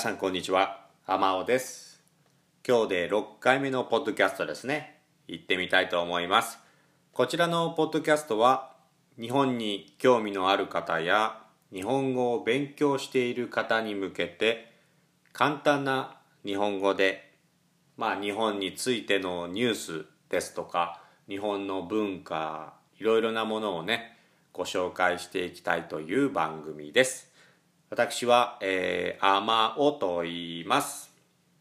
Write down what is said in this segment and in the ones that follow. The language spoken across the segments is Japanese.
さんこんにちは。天尾です。今日で6回目のポッドキャストですね。行ってみたいと思います。こちらのポッドキャストは日本に興味のある方や日本語を勉強している方に向けて簡単な日本語でまあ日本についてのニュースですとか日本の文化いろいろなものをねご紹介していきたいという番組です。私は、えー、アマオと言います。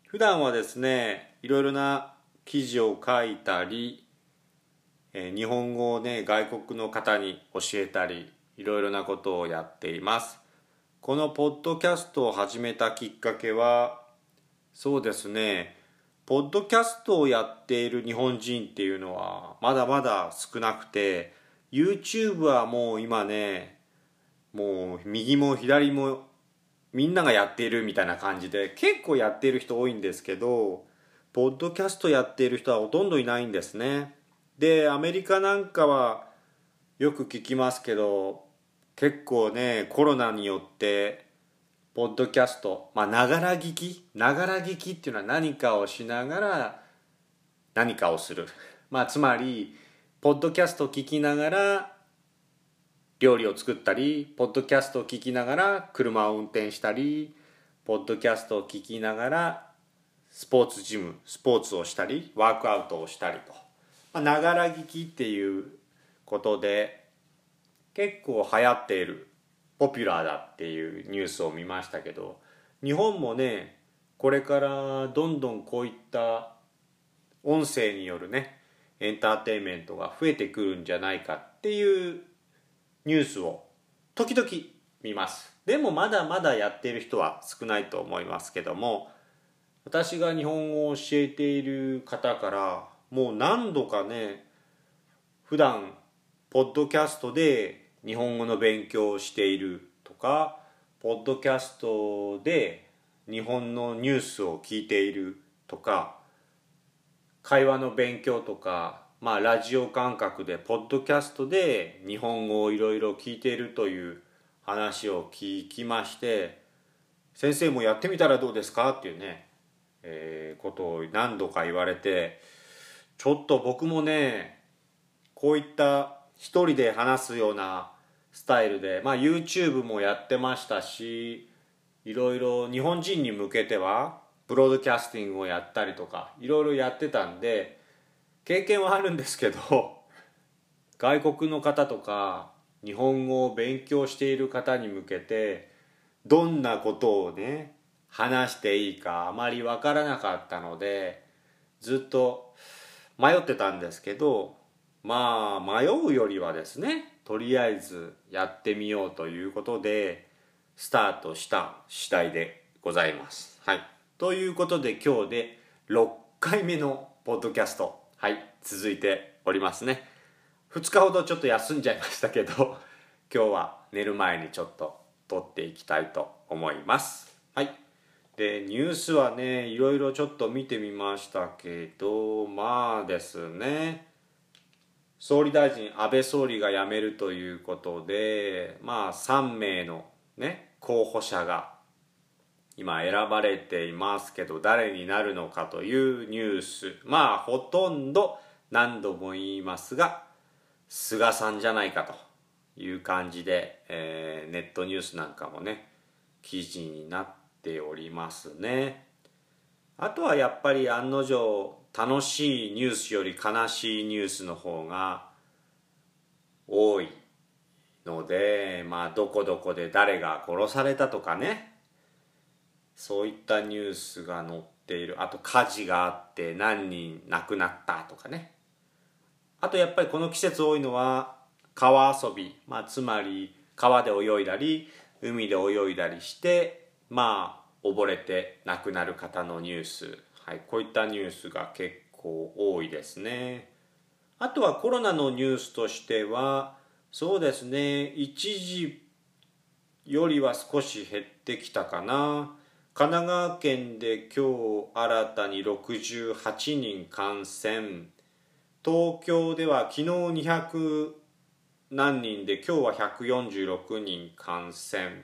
普段はですね、いろいろな記事を書いたり、えー、日本語をね、外国の方に教えたり、いろいろなことをやっています。このポッドキャストを始めたきっかけは、そうですね、ポッドキャストをやっている日本人っていうのはまだまだ少なくて、YouTube はもう今ね、もう右も左もみんながやっているみたいな感じで結構やっている人多いんですけどポッドキャストやっている人はほとんどいないんですね。でアメリカなんかはよく聞きますけど結構ねコロナによってポッドキャストまあながら聞きながら聞きっていうのは何かをしながら何かをする。まあつまりポッドキャストを聞きながら料理を作ったりポッドキャストを聞きながら車を運転したりポッドキャストを聞きながらスポーツジムスポーツをしたりワークアウトをしたりと。ながら聞きっていうことで結構流行っているポピュラーだっていうニュースを見ましたけど日本もねこれからどんどんこういった音声によるねエンターテインメントが増えてくるんじゃないかっていうニュースを時々見ます。でもまだまだやっている人は少ないと思いますけども私が日本語を教えている方からもう何度かね普段ポッドキャストで日本語の勉強をしているとかポッドキャストで日本のニュースを聞いているとか会話の勉強とかまあ、ラジオ感覚でポッドキャストで日本語をいろいろ聞いているという話を聞きまして先生もやってみたらどうですか？っていうね、えー、ことを何度か言われてちょっと僕もねこういった一人で話すようなスタイルで、まあ、YouTube もやってましたしいろいろ日本人に向けてはブロードキャスティングをやったりとかいろいろやってたんで経験はあるんですけど 外国の方とか日本語を勉強している方に向けてどんなことをね話していいかあまり分からなかったのでずっと迷ってたんですけどまあ迷うよりはですねとりあえずやってみようということでスタートした次第でございます。はい、ということで今日で6回目のポッドキャストはい続いておりますね。2日ほどちょっと休んじゃいましたけど 今日は寝る前にちょっと撮っていきたいと思います。はい。でニュースはねいろいろちょっと見てみましたけどまあですね総理大臣安倍総理が辞めるということでまあ3名のね候補者が今選ばれていますけど誰になるのかというニュース。まあほとんど何度も言いますが菅さんじゃないかという感じで、えー、ネットニュースなんかもね記事になっておりますね。あとはやっぱり案の定楽しいニュースより悲しいニュースの方が多いのでまあどこどこで誰が殺されたとかね。そういったニュースが載っている。あと火事があって何人亡くなったとかね。あとやっぱりこの季節多いのは川遊び、まあ、つまり川で泳いだり海で泳いだりしてまあ溺れて亡くなる方のニュース、はい、こういったニュースが結構多いですね。あとはコロナのニュースとしてはそうですね一時よりは少し減ってきたかな。神奈川県で今日新たに68人感染。東京では昨日200何人で今日は146人感染。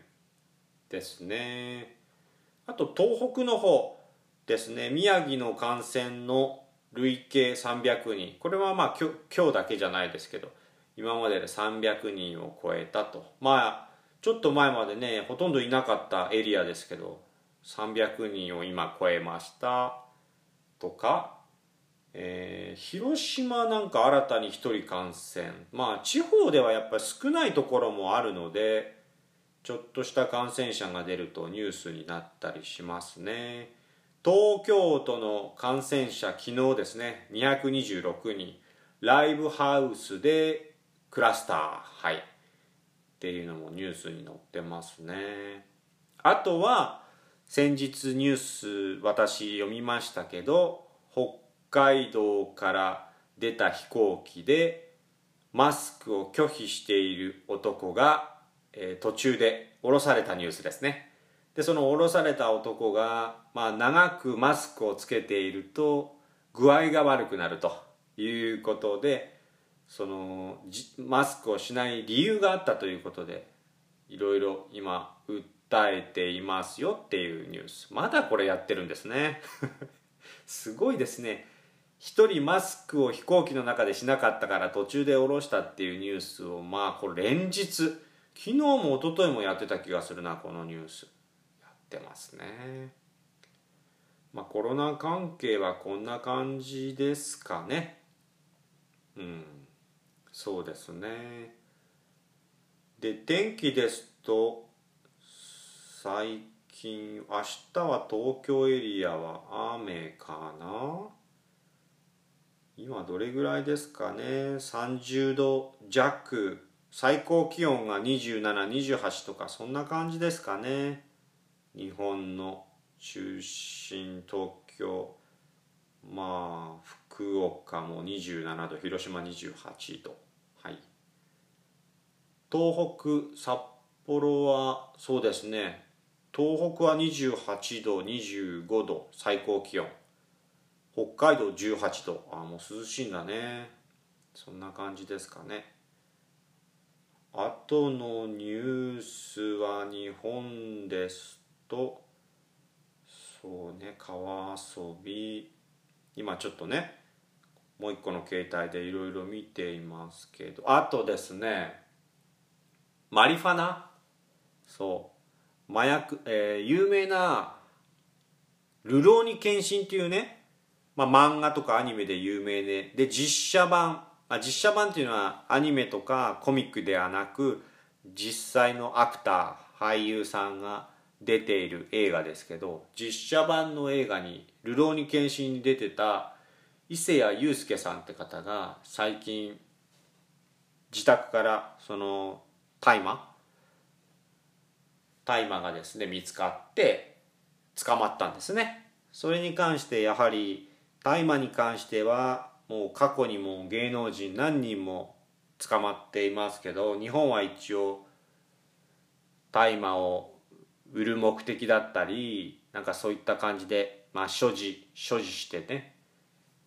ですね。あと東北の方ですね。宮城の感染の累計300人。これはまあ今日今日だけじゃないですけど今までで300人を超えたと。まあちょっと前までねほとんどいなかったエリアですけど300人を今超えました。とか、えー、広島なんか新たに1人感染。まあ地方ではやっぱり少ないところもあるのでちょっとした感染者が出るとニュースになったりしますね。東京都の感染者昨日ですね226人ライブハウスでクラスターはい。っていうのもニュースに載ってますね。あとは先日ニュース私読みましたけど北海道から出た飛行機でマスクを拒否している男が、えー、途中で降ろされたニュースですね。でその降ろされた男が、まあ、長くマスクをつけていると具合が悪くなるということでそのマスクをしない理由があったということでいろいろ今訴えていますよっていうニュース。まだこれやってるんですね。すごいですね。一人マスクを飛行機の中でしなかったから途中で降ろしたっていうニュースをまあこれ連日。昨日も一昨日もやってた気がするなこのニュース。やってますね。まあコロナ関係はこんな感じですかね。うん。そうですね。で天気ですと最近明日は東京エリアは雨かな？今どれぐらいですかね？30度弱。最高気温が2728とかそんな感じですかね。日本の中心東京。まあ福岡も27度広島28度。はい。東北札幌はそうですね。東北は28度25度最高気温。北海道18度。あもう涼しいんだね。そんな感じですかね。あとのニュースは日本ですとそうね川遊び。今ちょっとねもう一個の携帯でいろいろ見ていますけど。あとですねマリファナ。そう。麻薬、えー、有名な「流浪に献身」っていうね、まあ、漫画とかアニメで有名でで実写版。あ実写版っていうのはアニメとかコミックではなく実際のアクター俳優さんが出ている映画ですけど実写版の映画に「流浪に献身」に出てた伊勢谷友介さんって方が最近自宅からその大麻大麻がですね見つかって捕まったんですね。それに関してやはり大麻に関してはもう過去にも芸能人何人も捕まっていますけど日本は一応大麻を売る目的だったりなんかそういった感じで、まあ、所持所持してね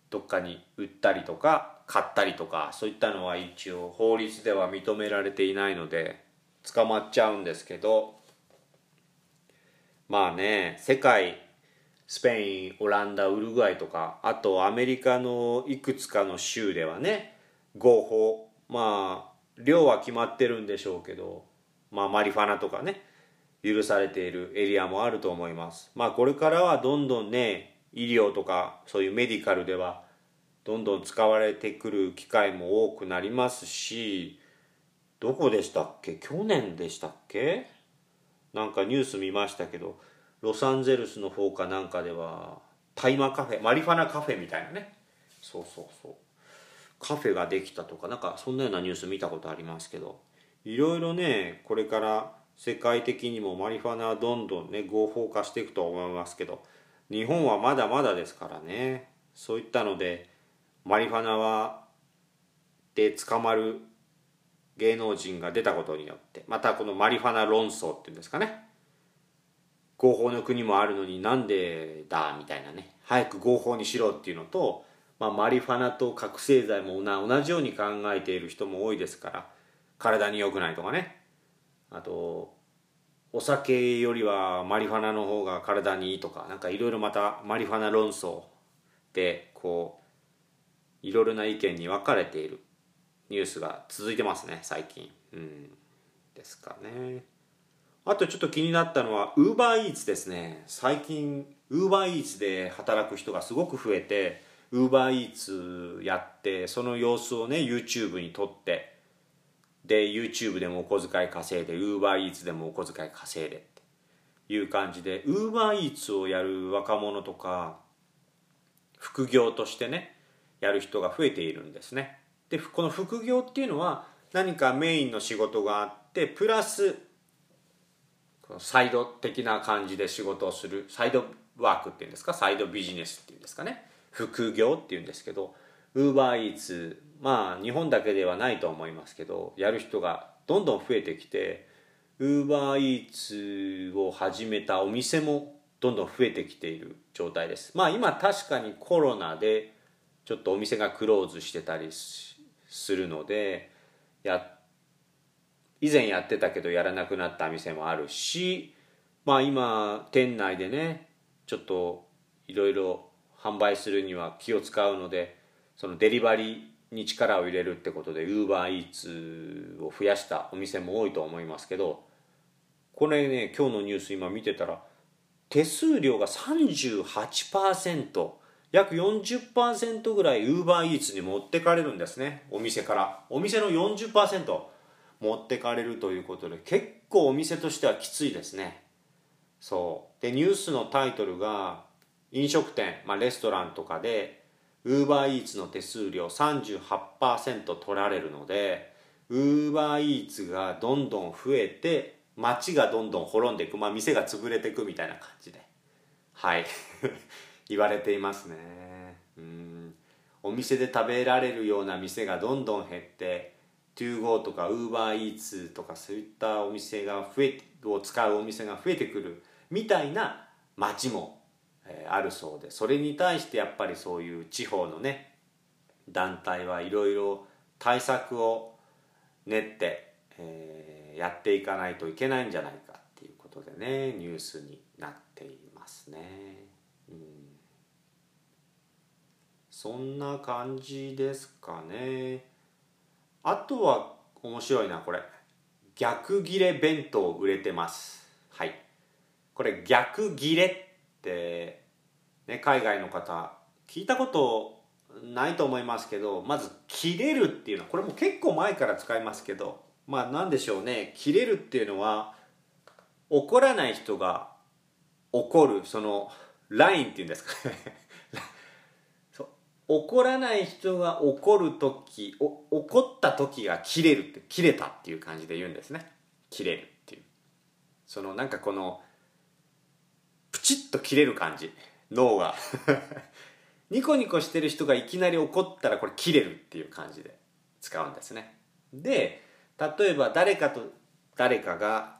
どっかに売ったりとか買ったりとかそういったのは一応法律では認められていないので捕まっちゃうんですけどまあね世界スペインオランダウルグアイとかあとアメリカのいくつかの州ではね合法まあ量は決まってるんでしょうけどまあマリファナとかね許されているエリアもあると思います。まあこれからはどんどんね医療とかそういうメディカルではどんどん使われてくる機会も多くなりますしどこでしたっけ？去年でしたっけ？なんかニュース見ましたけどロサンゼルスの方かなんかでは大麻カフェマリファナカフェみたいなね。そうそうそう。カフェができたとかなんかそんなようなニュース見たことありますけど。いろいろねこれから世界的にもマリファナはどんどんね合法化していくと思いますけど日本はまだまだですからね。そういったのでマリファナはで捕まる芸能人が出たことによってまたこのマリファナ論争っていうんですかね。合法の国もあるのになんでだみたいなね。早く合法にしろっていうのと、まあ、マリファナと覚醒剤も同じように考えている人も多いですから体に良くないとかね。あとお酒よりはマリファナの方が体にいいとかなんかいろいろまたマリファナ論争でこういろいろな意見に分かれている。ニュースが続いてますね最近。うん。ですかね。あとちょっと気になったのはウーバーイーツですね。最近ウーバーイーツで働く人がすごく増えてウーバーイーツやってその様子をね YouTube に撮ってで YouTube でもお小遣い稼いで UberEats でもお小遣い稼いでっていう感じで UberEats をやる若者とか副業としてねやる人が増えているんですね。でこの副業っていうのは何かメインの仕事があってプラスサイド的な感じで仕事をするサイドワークっていうんですか？サイドビジネスっていうんですかね？副業っていうんですけど UberEats まあ日本だけではないと思いますけどやる人がどんどん増えてきてウーバーイーツを始めたお店もどんどん増えてきている状態です。まあ今確かにコロナでちょっとお店がクローズしてたりしするのでや以前やってたけどやらなくなった店もあるしまあ今店内でねちょっといろいろ販売するには気を使うのでそのデリバリーに力を入れるってことでウーバーイーツを増やしたお店も多いと思いますけどこれね今日のニュース今見てたら手数料が38%約40%ぐらいウーバーイーツに持ってかれるんですね。お店から。お店の40%持ってかれるということで結構お店としてはきついですね。そう。でニュースのタイトルが飲食店、まあ、レストランとかでウーバーイーツの手数料38%取られるのでウーバーイーツがどんどん増えて街がどんどん滅んでいく。まあ店が潰れていくみたいな感じで。はい。言われていますねうんお店で食べられるような店がどんどん減ってトゥーゴーとかウーバーイーツとかそういったお店が増えを使うお店が増えてくるみたいな街もえあるそうでそれに対してやっぱりそういう地方のね団体はいろいろ対策を練って、えー、やっていかないといけないんじゃないかっていうことでねニュースになっていますね。うん、そんな感じですかね。あとは面白いなこれ。逆ギレ弁当売れてます。はい。これ逆ギレってね、海外の方聞いたことないと思いますけどまず「切れる」っていうのはこれも結構前から使いますけどまあ何でしょうね。切れるっていうのは怒らない人が怒るそのラインっていうんですかね。怒らない人が怒る時お怒った時が切れるって切れたっていう感じで言うんですね。切れるっていう。そのなんかこのプチッと切れる感じ。脳が。ニコニコしてる人がいきなり怒ったらこれ切れるっていう感じで使うんですね。で例えば誰かと誰かが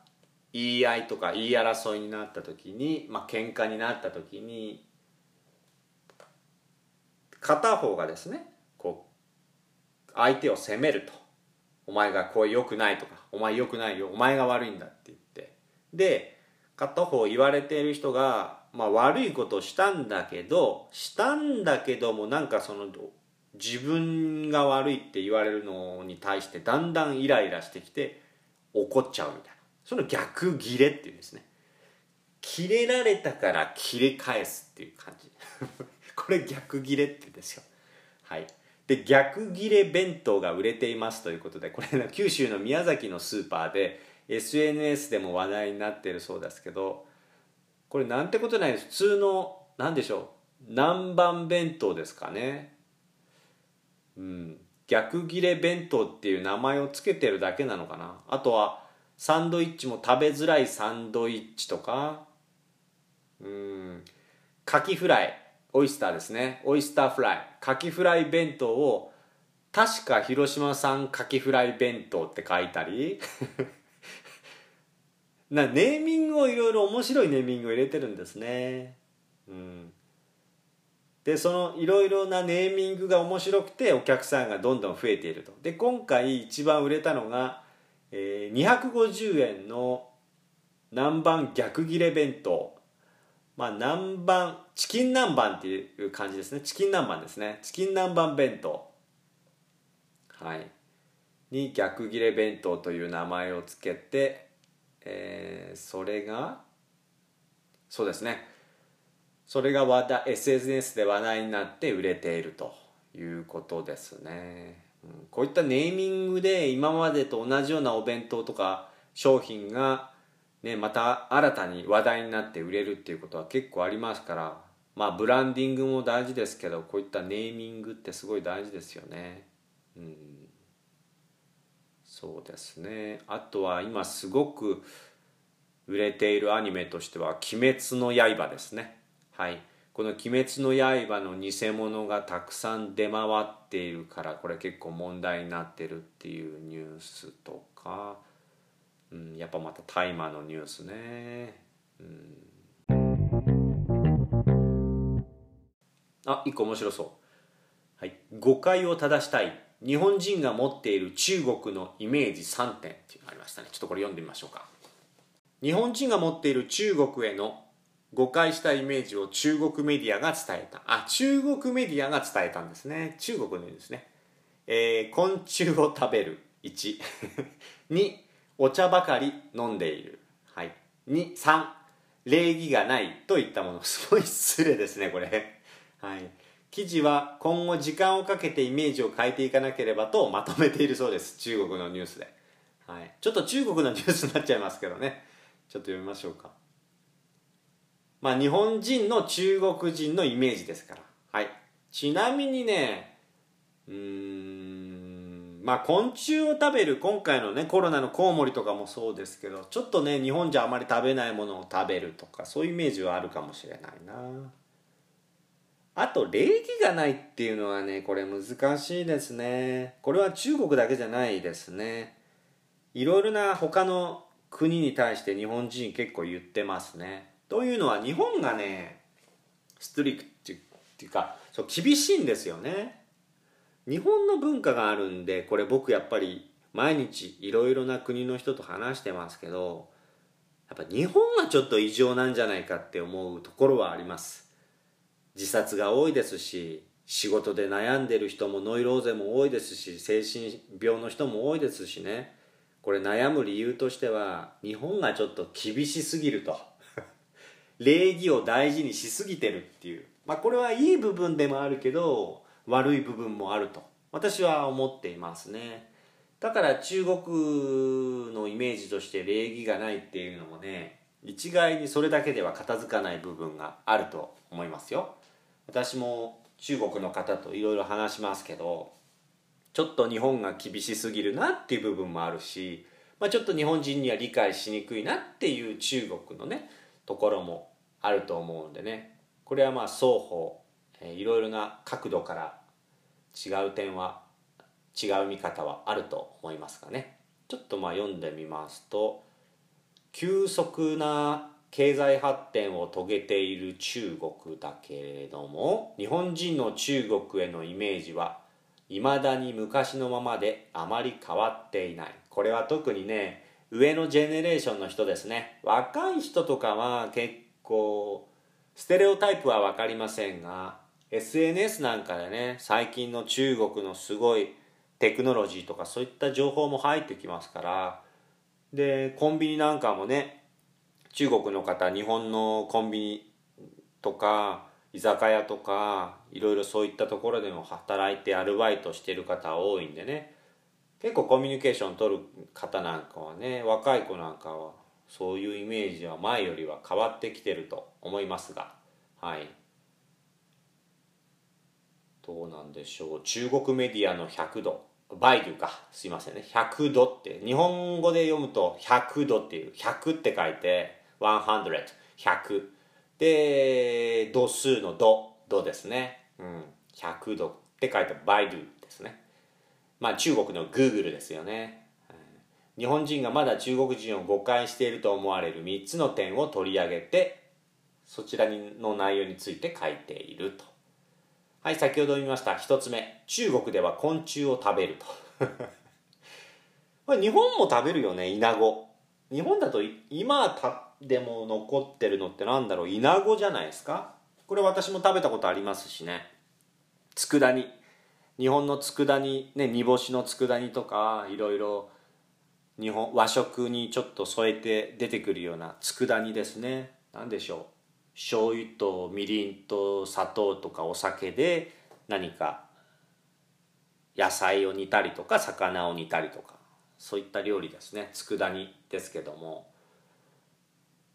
言い合いとか言い争いになった時にまあ喧嘩になった時に片方がですねこう相手を責めると「お前がこう良くない」とか「お前良くないよお前が悪いんだ」って言って。で片方言われている人がまあ、悪いことをしたんだけどしたんだけどもなんかその自分が悪いって言われるのに対してだんだんイライラしてきて怒っちゃうみたいな。その逆ギレっていうんですね。切れられたから切れ返すっていう感じ。これ逆ギレってんですよはい。で逆ギレ弁当が売れていますということでこれ九州の宮崎のスーパーで SNS でも話題になってるそうですけどこれなんてことない普通の何でしょう。南蛮弁当ですかね。うん。逆切れ弁当っていう名前を付けてるだけなのかな。あとはサンドイッチも食べづらいサンドイッチとか。うん。カキフライ。オイスターですね。オイスターフライ。カキフライ弁当を確か広島産カキフライ弁当って書いたり。なネーミングをいろいろ面白いネーミングを入れてるんですね。うん。でそのいろいろなネーミングが面白くてお客さんがどんどん増えていると。で今回一番売れたのが、えー、250円の南蛮逆切れ弁当。まあ南蛮チキン南蛮っていう感じですね。チキン南蛮ですね。チキン南蛮弁当。はい。に逆切れ弁当という名前をつけて、えー、それがそうですね。それが話題 SNS で話題になって売れているということですね、うん、こういったネーミングで今までと同じようなお弁当とか商品が、ね、また新たに話題になって売れるっていうことは結構ありますからまあブランディングも大事ですけどこういったネーミングってすごい大事ですよね。うん。そうですね。あとは今すごく売れているアニメとしては「鬼滅の刃」ですね。はい。この「鬼滅の刃」の偽物がたくさん出回っているからこれ結構問題になってるっていうニュースとか、うん、やっぱまた大麻のニュースね、うん、あ一個面白そう。はい。誤解を正したい。日本人が持っている中国のイメージ3点っていうのがありましたね。ちょっとこれ読んでみましょうか。日本人が持っている中国への誤解したイメージを中国メディアが伝えた。あ中国メディアが伝えたんですね。中国のですね、えー、昆虫を食べる。1 2 お茶ばかり飲んでいる、はい、23礼儀がないといったもの。すごい失礼ですねこれ。はい。記事は今後時間をかけてイメージを変えていかなければとまとめているそうです。中国のニュースで、はい、ちょっと中国のニュースになっちゃいますけどね。ちょっと読みましょうか。まあ日本人の中国人のイメージですから。はい。ちなみにねうん。まあ昆虫を食べる今回のねコロナのコウモリとかもそうですけどちょっとね日本じゃあまり食べないものを食べるとかそういうイメージはあるかもしれないな。あと礼儀がないっていうのはねこれ難しいですね。これは中国だけじゃないですね。いろいろな他の国に対して日本人結構言ってますね。というのは日本がねストリックっていうかそう厳しいんですよね。日本の文化があるんでこれ僕やっぱり毎日いろいろな国の人と話してますけどやっぱ日本がちょっと異常なんじゃないかって思うところはあります。自殺が多いですし仕事で悩んでる人もノイローゼも多いですし精神病の人も多いですしね。これ悩む理由としては日本がちょっと厳しすぎると。礼儀を大事にしすぎてるっていう。まあこれはいい部分でもあるけど悪い部分もあると。私は思っていますね。だから中国のイメージとして礼儀がないっていうのもね一概にそれだけでは片付かない部分があると思いますよ。私も中国の方といろいろ話しますけどちょっと日本が厳しすぎるなっていう部分もあるし、まあ、ちょっと日本人には理解しにくいなっていう中国のねところもあると思うんでね。これはまあ双方、えー、いろいろな角度から違う点は違う見方はあると思いますがね。ちょっとまあ読んでみますと急速な経済発展を遂げている中国だけれども日本人の中国へのイメージはいまだに昔のままであまり変わっていない。これは特にね上のジェネレーションの人ですね。若い人とかは結構ステレオタイプは分かりませんが SNS なんかでね最近の中国のすごいテクノロジーとかそういった情報も入ってきますからでコンビニなんかもね中国の方日本のコンビニとか居酒屋とかいろいろそういったところでも働いてアルバイトしてる方多いんでね。結構コミュニケーション取る方なんかはね若い子なんかはそういうイメージは前よりは変わってきてると思いますがはい。どうなんでしょう。中国メディアの100度。バイデュか。すいませんね。100度って。日本語で読むと100度っていう。100って書いて。100100で度数の度。度ですね、うん、100度って書いてバイドゥですね。まあ中国のグーグルですよね。日本人がまだ中国人を誤解していると思われる3つの点を取り上げてそちらの内容について書いていると。はい先ほど見ました。1つ目。中国では昆虫を食べると。これ日本も食べるよねイナゴ。日本だと今たでも残ってるのってなんだろう。イナゴじゃないですか。これ私も食べたことありますしね。佃煮。日本の佃煮ね煮干しの佃煮とかいろいろ日本和食にちょっと添えて出てくるような佃煮ですね。何でしょう。醤油とみりんと砂糖とかお酒で何か野菜を煮たりとか魚を煮たりとかそういった料理ですね。佃煮ですけども。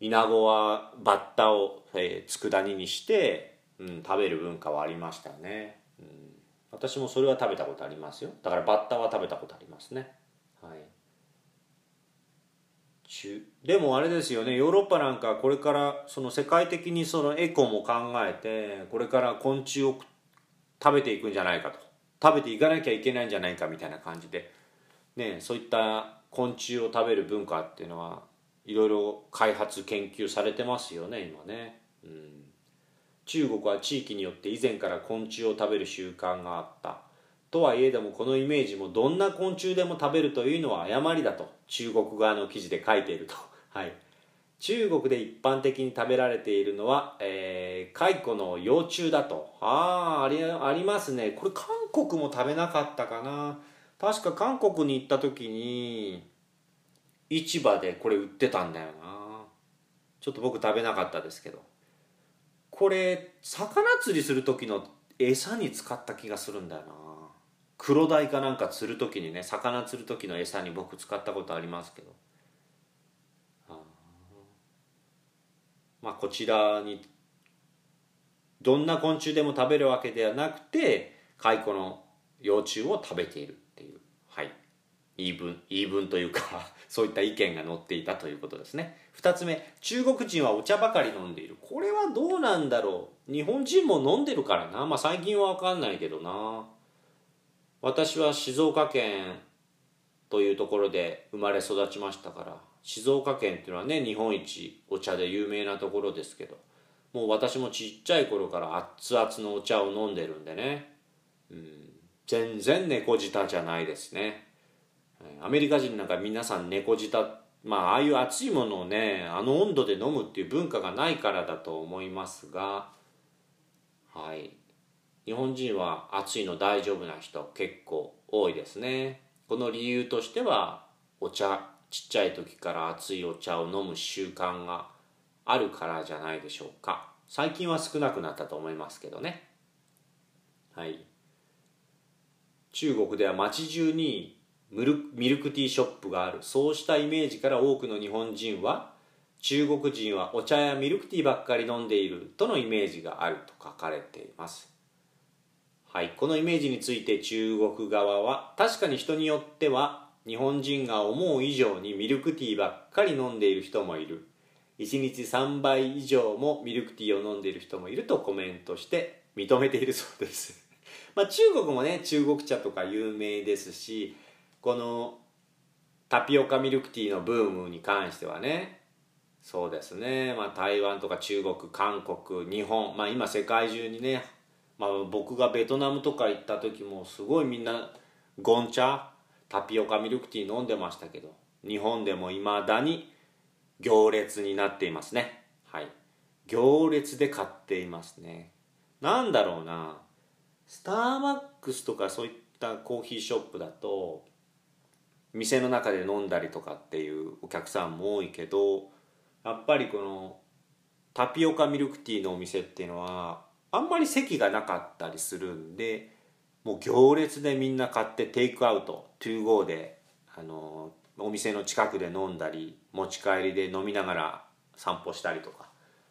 イナゴはバッタを、えー、佃煮にして、うん、食べる文化はありましたよね、うん、私もそれは食べたことありますよ。だからバッタは食べたことありますね。はい。中でもあれですよねヨーロッパなんかこれからその世界的にそのエコも考えてこれから昆虫を食べていくんじゃないかと。食べていかなきゃいけないんじゃないかみたいな感じで、ね、そういった昆虫を食べる文化っていうのはいろいろ開発研究されてますよね今ね、うん、中国は地域によって以前から昆虫を食べる習慣があった。とはいえどもこのイメージもどんな昆虫でも食べるというのは誤りだと中国側の記事で書いていると。はい。中国で一般的に食べられているのは、えー、蚕の幼虫だと。ああありありますね。これ韓国も食べなかったかな。確か韓国に行った時に市場でこれ売ってたんだよな。ちょっと僕食べなかったですけど。これ魚釣りする時の餌に使った気がするんだよな。黒鯛かなんか釣る時にね魚釣る時の餌に僕使ったことありますけど。まあこちらにどんな昆虫でも食べるわけではなくて蚕の幼虫を食べているっていうはい。言い分言い分というか そういった意見が載っていたということですね。2つ目中国人はお茶ばかり飲んでいる。これはどうなんだろう。日本人も飲んでるからな。まあ最近は分かんないけどな。私は静岡県というところで生まれ育ちましたから静岡県っていうのはね日本一お茶で有名なところですけどもう私もちっちゃい頃から熱々のお茶を飲んでるんでね、うん、全然猫舌じゃないですね。アメリカ人なんか皆さん猫舌まあああいう熱いものをねあの温度で飲むっていう文化がないからだと思いますがはい。日本人は暑いの大丈夫な人結構多いですね。この理由としてはお茶ちっちゃい時から熱いお茶を飲む習慣があるからじゃないでしょうか。最近は少なくなったと思いますけどね。はい。中国では街中にミルミルクティーショップがある。そうしたイメージから多くの日本人は中国人はお茶やミルクティーばっかり飲んでいるとのイメージがあると書かれています。はい、このイメージについて中国側は確かに人によっては日本人が思う以上にミルクティーばっかり飲んでいる人もいる。1日3倍以上もミルクティーを飲んでいる人もいるとコメントして認めているそうです。まあ中国もね中国茶とか有名ですしこのタピオカミルクティーのブームに関してはねそうですね、まあ、台湾とか中国韓国日本、まあ、今世界中にねまあ、僕がベトナムとか行った時もすごいみんなゴン茶タピオカミルクティー飲んでましたけど日本でもいまだに行列になっていますね。はい。行列で買っていますね。なんだろうな。スターバックスとかそういったコーヒーショップだと店の中で飲んだりとかっていうお客さんも多いけどやっぱりこのタピオカミルクティーのお店っていうのはあんまり席がなかったりするんでもう行列でみんな買ってテイクアウトトゥーゴーであのお店の近くで飲んだり持ち帰りで飲みながら散歩したりとか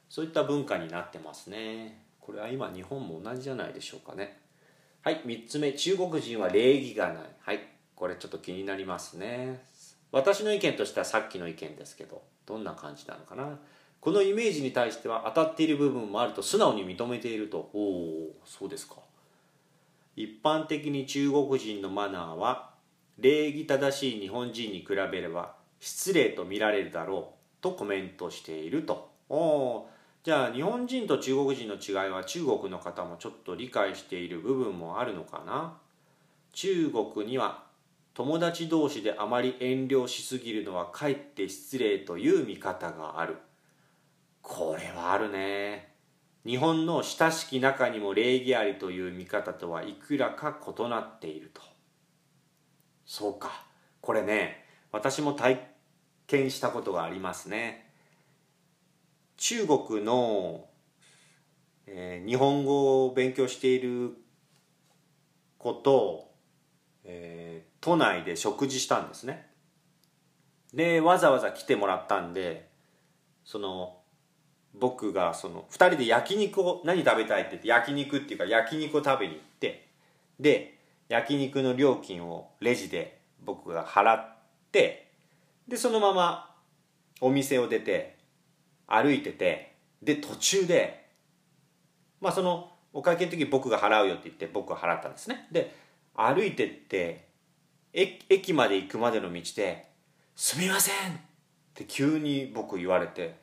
そういった文化になってますね。これは今日本も同じじゃないでしょうかね。はい3つ目。中国人は礼儀がない。はいこれちょっと気になりますね。私の意見としてはさっきの意見ですけどどんな感じなのかな。このイメージに対しては当たっている部分もあると素直に認めていると。おおそうですか。一般的に中国人のマナーは礼儀正しい日本人に比べれば失礼と見られるだろうとコメントしていると。おおじゃあ日本人と中国人の違いは中国の方もちょっと理解している部分もあるのかな。中国には友達同士であまり遠慮しすぎるのはかえって失礼という見方があるこれはあるね。日本の親しき中にも礼儀ありという見方とはいくらか異なっていると。そうか。これね私も体験したことがありますね。中国の、えー、日本語を勉強している子と、えー、都内で食事したんですね。でわざわざ来てもらったんでその僕がその2人で焼肉を何食べたいって言って焼肉っていうか焼肉を食べに行ってで焼肉の料金をレジで僕が払ってでそのままお店を出て歩いててで途中でまあそのお会計の時僕が払うよって言って僕が払ったんですねで歩いてって駅まで行くまでの道で「すみません!」って急に僕言われて「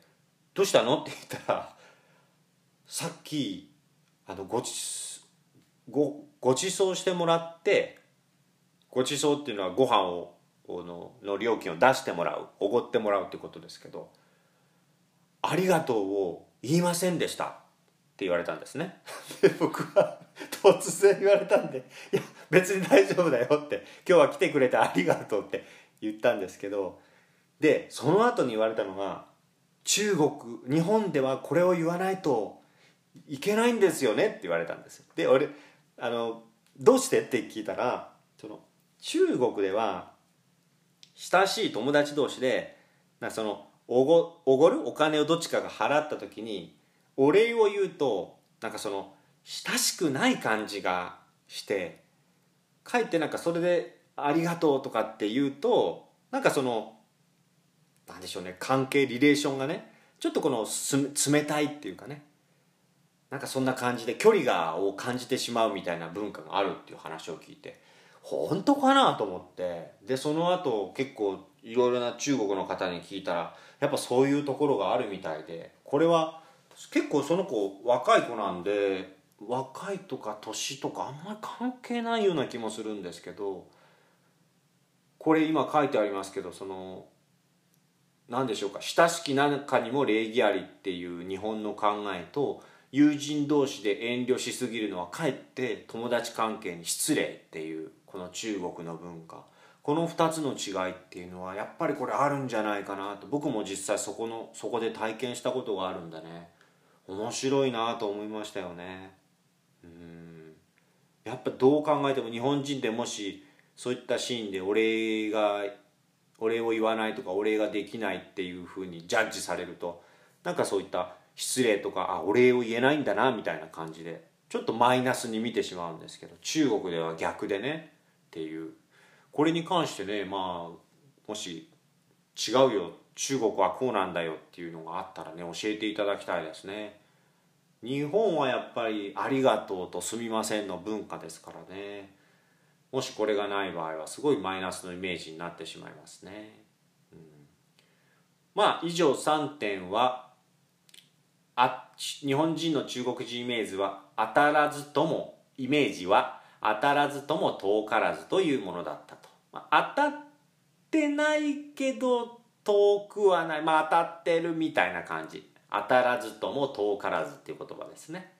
どうしたの?」って言ったらさっきあのごちごご馳走してもらってご馳走っていうのはご飯をのの料金を出してもらうおごってもらうってことですけど「ありがとう」を言いませんでしたって言われたんですねで僕は突然言われたんで「いや別に大丈夫だよ」って「今日は来てくれてありがとう」って言ったんですけどでその後に言われたのが中国日本ではこれを言わないといけないんですよねって言われたんです。で俺あのどうしてって聞いたらその中国では親しい友達同士でなそのおごおごるお金をどっちかが払った時にお礼を言うとなんかその親しくない感じがしてかえってなんかそれで「ありがとう」とかって言うとなんかそのなんでしょうね関係リレーションがねちょっとこの冷たいっていうかねなんかそんな感じで距離がを感じてしまうみたいな文化があるっていう話を聞いて本当かなと思ってでその後結構いろいろな中国の方に聞いたらやっぱそういうところがあるみたいでこれは結構その子若い子なんで若いとか年とかあんまり関係ないような気もするんですけどこれ今書いてありますけどその何でしょうか？親しき中にも礼儀ありっていう日本の考えと友人同士で遠慮しすぎるのはかえって友達関係に失礼っていうこの中国の文化。この2つの違いっていうのはやっぱりこれあるんじゃないかなと。僕も実際そこのそこで体験したことがあるんだね。面白いなと思いましたよね。うん。やっぱどう考えても日本人でもしそういったシーンでお礼がお礼を言わないとかお礼ができないっていうふうにジャッジされるとなんかそういった失礼とかあお礼を言えないんだなみたいな感じでちょっとマイナスに見てしまうんですけど中国では逆でねっていう。これに関してねまあもし違うよ中国はこうなんだよっていうのがあったらね教えていただきたいですね。日本はやっぱり「ありがとう」と「すみません」の文化ですからね。もしこれがない場合はすごいマイナスのイメージになってしまいますね、うん、まあ以上3点はあ日本人の中国人イメージは当たらずともイメージは当たらずとも遠からずというものだったと、まあ、当たってないけど遠くはない。まあ当たってるみたいな感じ。当たらずとも遠からずっていう言葉ですね。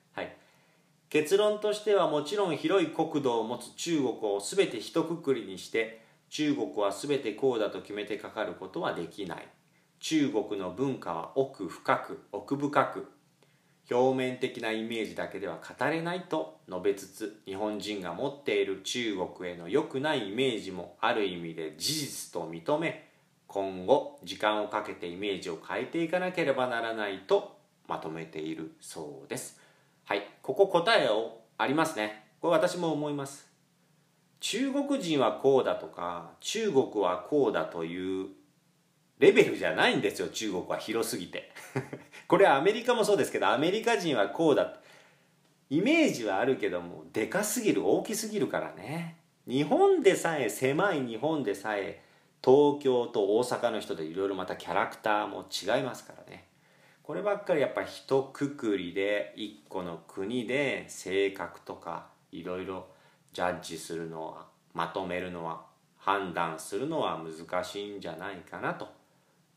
結論としてはもちろん広い国土を持つ中国を全て一括りにして中国は全てこうだと決めてかかることはできない。中国の文化は奥深く奥深く表面的なイメージだけでは語れないと述べつつ日本人が持っている中国への良くないイメージもある意味で事実と認め今後時間をかけてイメージを変えていかなければならないとまとめているそうです。はい。ここ答えをありますね。これ私も思います。中国人はこうだとか中国はこうだというレベルじゃないんですよ。中国は広すぎて。これはアメリカもそうですけどアメリカ人はこうだイメージはあるけどもでかすぎる大きすぎるからね。日本でさえ狭い日本でさえ東京と大阪の人でいろいろまたキャラクターも違いますからね。こればっかりやっぱ一括りで一個の国で性格とかいろいろジャッジするのはまとめるのは判断するのは難しいんじゃないかなと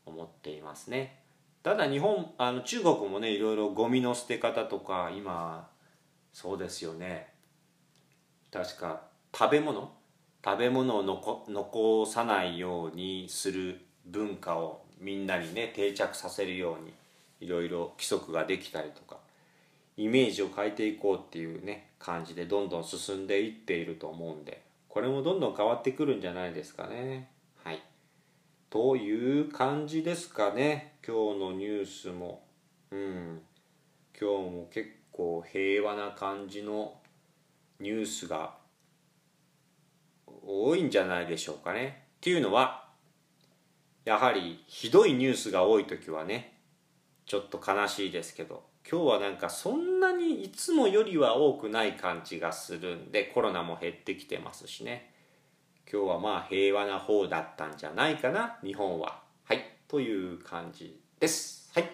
思っていますね。ただ日本あの中国もねいろいろゴミの捨て方とか今そうですよね確か食べ物食べ物を残残さないようにする文化をみんなにね定着させるようにいろいろ規則ができたりとかイメージを変えていこうっていうね感じでどんどん進んでいっていると思うんでこれもどんどん変わってくるんじゃないですかね。はい。という感じですかね。今日のニュースも。うん。今日も結構平和な感じのニュースが多いんじゃないでしょうかね。っていうのはやはりひどいニュースが多い時はねちょっと悲しいですけど今日はなんかそんなにいつもよりは多くない感じがするんでコロナも減ってきてますしね。今日はまあ平和な方だったんじゃないかな日本は。はいという感じです。はい。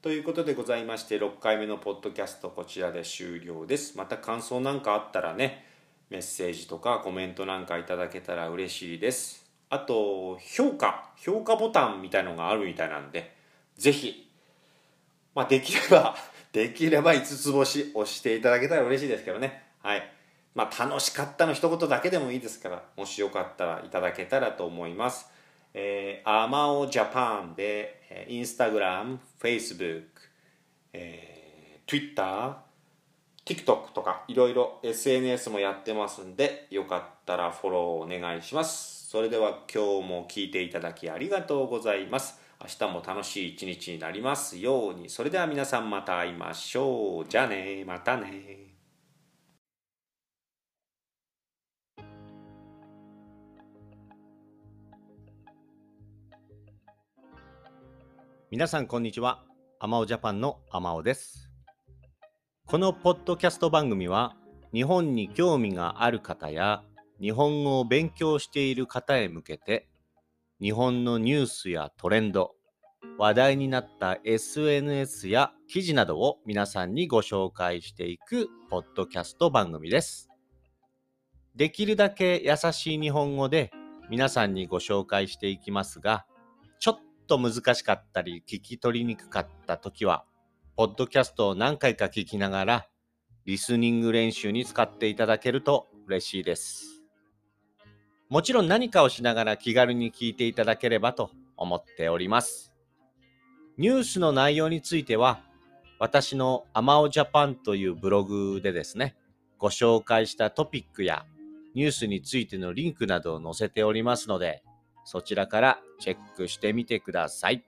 ということでございまして6回目のポッドキャストこちらで終了です。また感想なんかあったらねメッセージとかコメントなんかいただけたら嬉しいです。あと評価。評価ボタンみたいのがあるみたいなんでぜひまあ、できれば、できれば5つ星押していただけたら嬉しいですけどね。はい。まあ、楽しかったの一言だけでもいいですから、もしよかったらいただけたらと思います。えー、アマオジャパンで、えー、インスタグラム、フェイスブック、えー、Twitter、TikTok とかいろいろ SNS もやってますんで、よかったらフォローお願いします。それでは今日も聞いていただきありがとうございます。明日も楽しい一日になりますように。それでは皆さんまた会いましょう。じゃあね。またね。皆さんこんにちは。アマオジャパンのアマオです。このポッドキャスト番組は日本に興味がある方や日本語を勉強している方へ向けて日本のニュースやトレンド、話題になった SNS や記事などを皆さんにご紹介していくポッドキャスト番組です。できるだけ優しい日本語で皆さんにご紹介していきますが、ちょっと難しかったり聞き取りにくかった時は、ポッドキャストを何回か聞きながら、リスニング練習に使っていただけると嬉しいです。もちろん何かをしながら気軽に聞いていただければと思っております。ニュースの内容については、私のアマオジャパンというブログでですね、ご紹介したトピックやニュースについてのリンクなどを載せておりますので、そちらからチェックしてみてください。